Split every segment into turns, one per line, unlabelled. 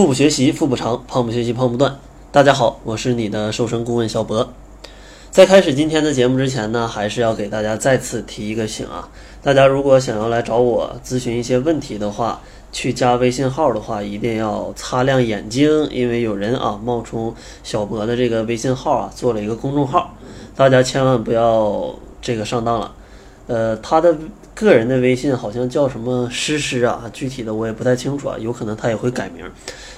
腹部学习腹部长，胖不学习胖不断。大家好，我是你的瘦身顾问小博。在开始今天的节目之前呢，还是要给大家再次提一个醒啊！大家如果想要来找我咨询一些问题的话，去加微信号的话，一定要擦亮眼睛，因为有人啊冒充小博的这个微信号啊做了一个公众号，大家千万不要这个上当了。呃，他的个人的微信好像叫什么诗诗啊，具体的我也不太清楚啊，有可能他也会改名。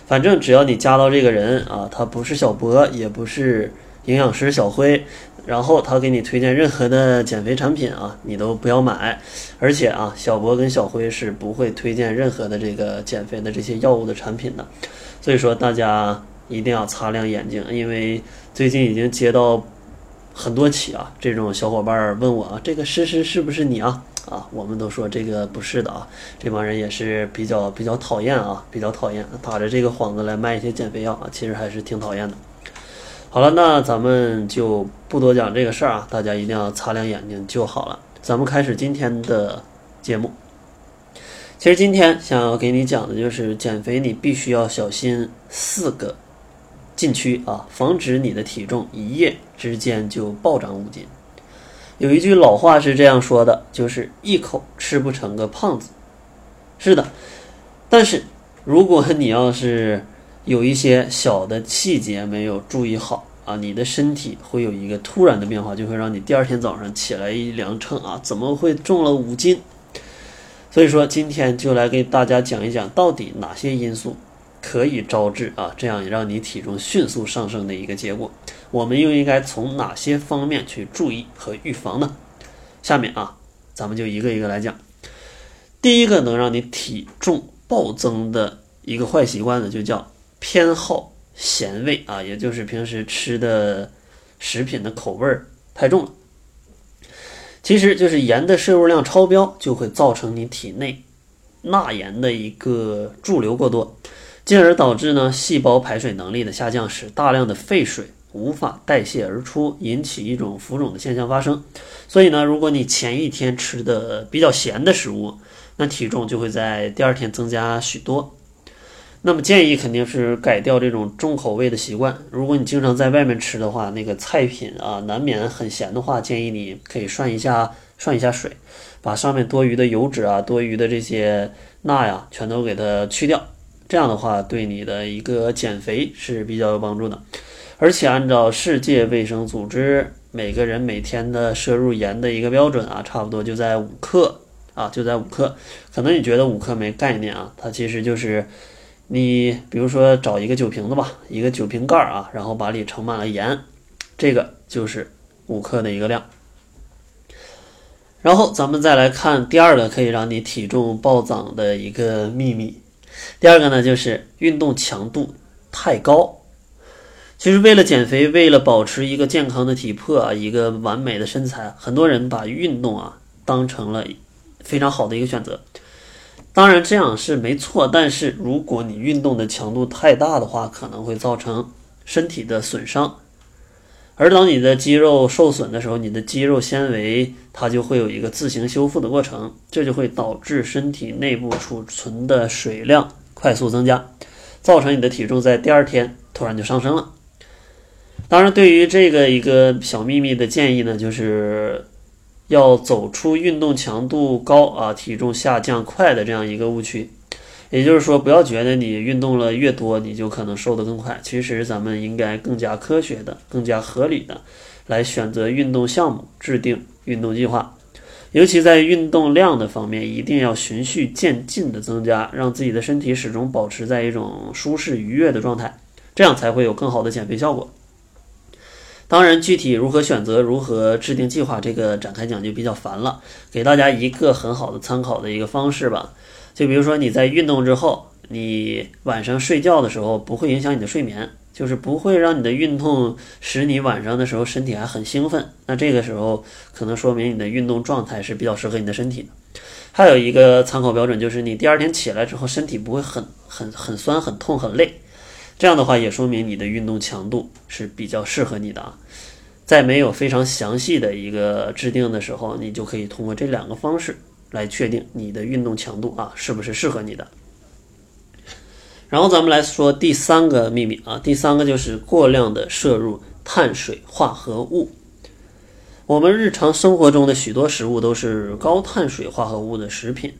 反正只要你加到这个人啊，他不是小博，也不是营养师小辉，然后他给你推荐任何的减肥产品啊，你都不要买。而且啊，小博跟小辉是不会推荐任何的这个减肥的这些药物的产品的。所以说大家一定要擦亮眼睛，因为最近已经接到。很多起啊，这种小伙伴问我啊，这个诗诗是不是你啊？啊，我们都说这个不是的啊，这帮人也是比较比较讨厌啊，比较讨厌，打着这个幌子来卖一些减肥药啊，其实还是挺讨厌的。好了，那咱们就不多讲这个事儿啊，大家一定要擦亮眼睛就好了。咱们开始今天的节目。其实今天想要给你讲的就是减肥，你必须要小心四个。禁区啊，防止你的体重一夜之间就暴涨五斤。有一句老话是这样说的，就是一口吃不成个胖子。是的，但是如果你要是有一些小的细节没有注意好啊，你的身体会有一个突然的变化，就会让你第二天早上起来一量称啊，怎么会重了五斤？所以说，今天就来给大家讲一讲，到底哪些因素。可以招致啊，这样让你体重迅速上升的一个结果。我们又应该从哪些方面去注意和预防呢？下面啊，咱们就一个一个来讲。第一个能让你体重暴增的一个坏习惯呢，就叫偏好咸味啊，也就是平时吃的食品的口味儿太重了。其实就是盐的摄入量超标，就会造成你体内钠盐的一个驻留过多。进而导致呢细胞排水能力的下降，使大量的废水无法代谢而出，引起一种浮肿的现象发生。所以呢，如果你前一天吃的比较咸的食物，那体重就会在第二天增加许多。那么建议肯定是改掉这种重口味的习惯。如果你经常在外面吃的话，那个菜品啊难免很咸的话，建议你可以涮一下涮一下水，把上面多余的油脂啊、多余的这些钠呀全都给它去掉。这样的话，对你的一个减肥是比较有帮助的，而且按照世界卫生组织每个人每天的摄入盐的一个标准啊，差不多就在五克啊，就在五克。可能你觉得五克没概念啊，它其实就是你比如说找一个酒瓶子吧，一个酒瓶盖啊，然后把里盛满了盐，这个就是五克的一个量。然后咱们再来看第二个可以让你体重暴涨的一个秘密。第二个呢，就是运动强度太高。其实为了减肥，为了保持一个健康的体魄啊，一个完美的身材，很多人把运动啊当成了非常好的一个选择。当然这样是没错，但是如果你运动的强度太大的话，可能会造成身体的损伤。而当你的肌肉受损的时候，你的肌肉纤维它就会有一个自行修复的过程，这就会导致身体内部储存的水量快速增加，造成你的体重在第二天突然就上升了。当然，对于这个一个小秘密的建议呢，就是要走出运动强度高啊、体重下降快的这样一个误区。也就是说，不要觉得你运动了越多，你就可能瘦得更快。其实，咱们应该更加科学的、更加合理的来选择运动项目，制定运动计划。尤其在运动量的方面，一定要循序渐进的增加，让自己的身体始终保持在一种舒适愉悦的状态，这样才会有更好的减肥效果。当然，具体如何选择、如何制定计划，这个展开讲就比较烦了。给大家一个很好的参考的一个方式吧。就比如说你在运动之后，你晚上睡觉的时候不会影响你的睡眠，就是不会让你的运动使你晚上的时候身体还很兴奋。那这个时候可能说明你的运动状态是比较适合你的身体的。还有一个参考标准就是你第二天起来之后身体不会很很很酸、很痛、很累。这样的话也说明你的运动强度是比较适合你的啊。在没有非常详细的一个制定的时候，你就可以通过这两个方式。来确定你的运动强度啊是不是适合你的。然后咱们来说第三个秘密啊，第三个就是过量的摄入碳水化合物。我们日常生活中的许多食物都是高碳水化合物的食品，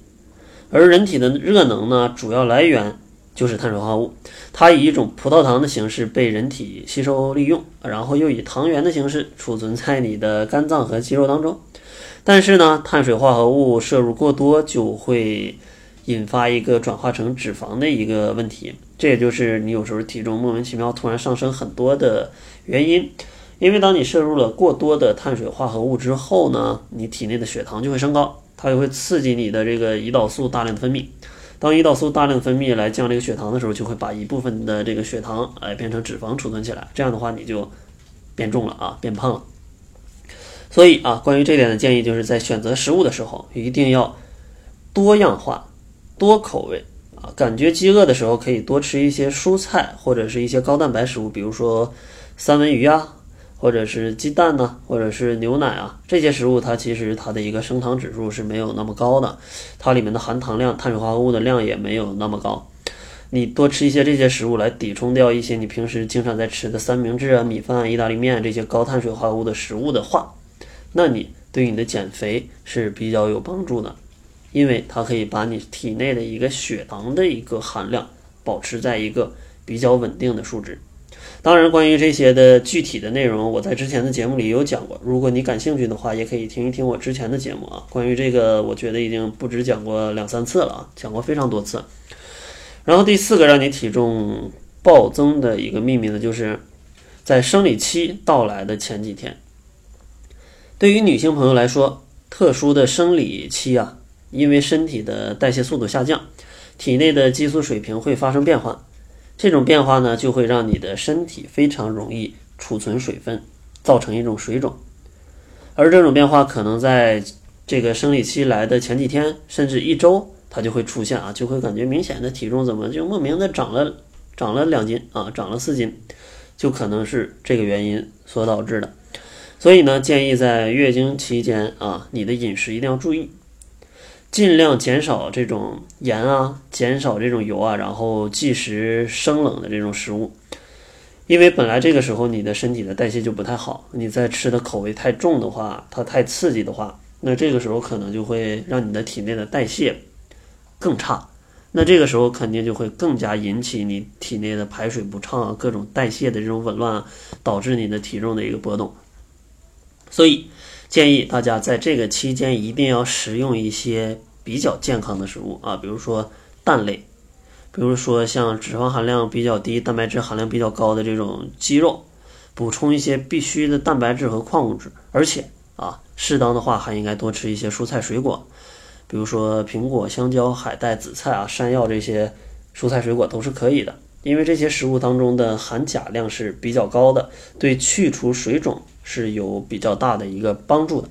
而人体的热能呢，主要来源就是碳水化合物。它以一种葡萄糖的形式被人体吸收利用，然后又以糖原的形式储存在你的肝脏和肌肉当中。但是呢，碳水化合物摄入过多就会引发一个转化成脂肪的一个问题，这也就是你有时候体重莫名其妙突然上升很多的原因。因为当你摄入了过多的碳水化合物之后呢，你体内的血糖就会升高，它就会刺激你的这个胰岛素大量的分泌。当胰岛素大量分泌来降这个血糖的时候，就会把一部分的这个血糖哎变成脂肪储存起来，这样的话你就变重了啊，变胖了。所以啊，关于这点的建议就是在选择食物的时候一定要多样化、多口味啊。感觉饥饿的时候可以多吃一些蔬菜或者是一些高蛋白食物，比如说三文鱼啊。或者是鸡蛋呢，或者是牛奶啊，这些食物它其实它的一个升糖指数是没有那么高的，它里面的含糖量、碳水化合物的量也没有那么高。你多吃一些这些食物来抵冲掉一些你平时经常在吃的三明治啊、米饭、意大利面这些高碳水化合物的食物的话，那你对你的减肥是比较有帮助的，因为它可以把你体内的一个血糖的一个含量保持在一个比较稳定的数值。当然，关于这些的具体的内容，我在之前的节目里有讲过。如果你感兴趣的话，也可以听一听我之前的节目啊。关于这个，我觉得已经不止讲过两三次了啊，讲过非常多次。然后第四个让你体重暴增的一个秘密呢，就是在生理期到来的前几天。对于女性朋友来说，特殊的生理期啊，因为身体的代谢速度下降，体内的激素水平会发生变化。这种变化呢，就会让你的身体非常容易储存水分，造成一种水肿。而这种变化可能在这个生理期来的前几天，甚至一周，它就会出现啊，就会感觉明显的体重怎么就莫名的长了，长了两斤啊，长了四斤，就可能是这个原因所导致的。所以呢，建议在月经期间啊，你的饮食一定要注意。尽量减少这种盐啊，减少这种油啊，然后忌食生冷的这种食物，因为本来这个时候你的身体的代谢就不太好，你在吃的口味太重的话，它太刺激的话，那这个时候可能就会让你的体内的代谢更差，那这个时候肯定就会更加引起你体内的排水不畅啊，各种代谢的这种紊乱，导致你的体重的一个波动，所以。建议大家在这个期间一定要食用一些比较健康的食物啊，比如说蛋类，比如说像脂肪含量比较低、蛋白质含量比较高的这种鸡肉，补充一些必需的蛋白质和矿物质，而且啊，适当的话还应该多吃一些蔬菜水果，比如说苹果、香蕉、海带、紫菜啊、山药这些蔬菜水果都是可以的，因为这些食物当中的含钾量是比较高的，对去除水肿。是有比较大的一个帮助的。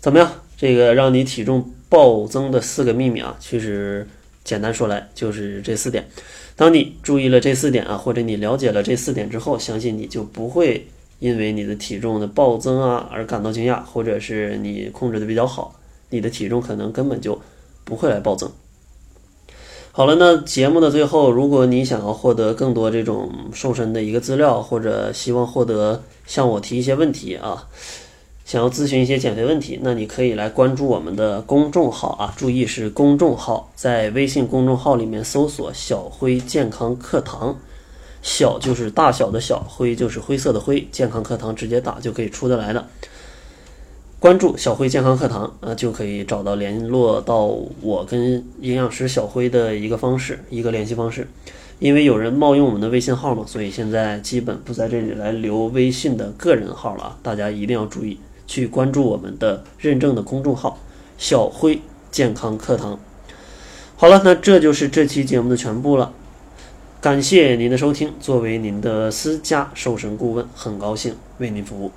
怎么样？这个让你体重暴增的四个秘密啊，其实简单说来就是这四点。当你注意了这四点啊，或者你了解了这四点之后，相信你就不会因为你的体重的暴增啊而感到惊讶，或者是你控制的比较好，你的体重可能根本就不会来暴增。好了，那节目的最后，如果你想要获得更多这种瘦身的一个资料，或者希望获得向我提一些问题啊，想要咨询一些减肥问题，那你可以来关注我们的公众号啊，注意是公众号，在微信公众号里面搜索“小辉健康课堂”，小就是大小的小，灰就是灰色的灰，健康课堂直接打就可以出得来的。关注小辉健康课堂，呃，就可以找到联络到我跟营养师小辉的一个方式，一个联系方式。因为有人冒用我们的微信号嘛，所以现在基本不在这里来留微信的个人号了啊！大家一定要注意去关注我们的认证的公众号“小辉健康课堂”。好了，那这就是这期节目的全部了。感谢您的收听，作为您的私家瘦身顾问，很高兴为您服务。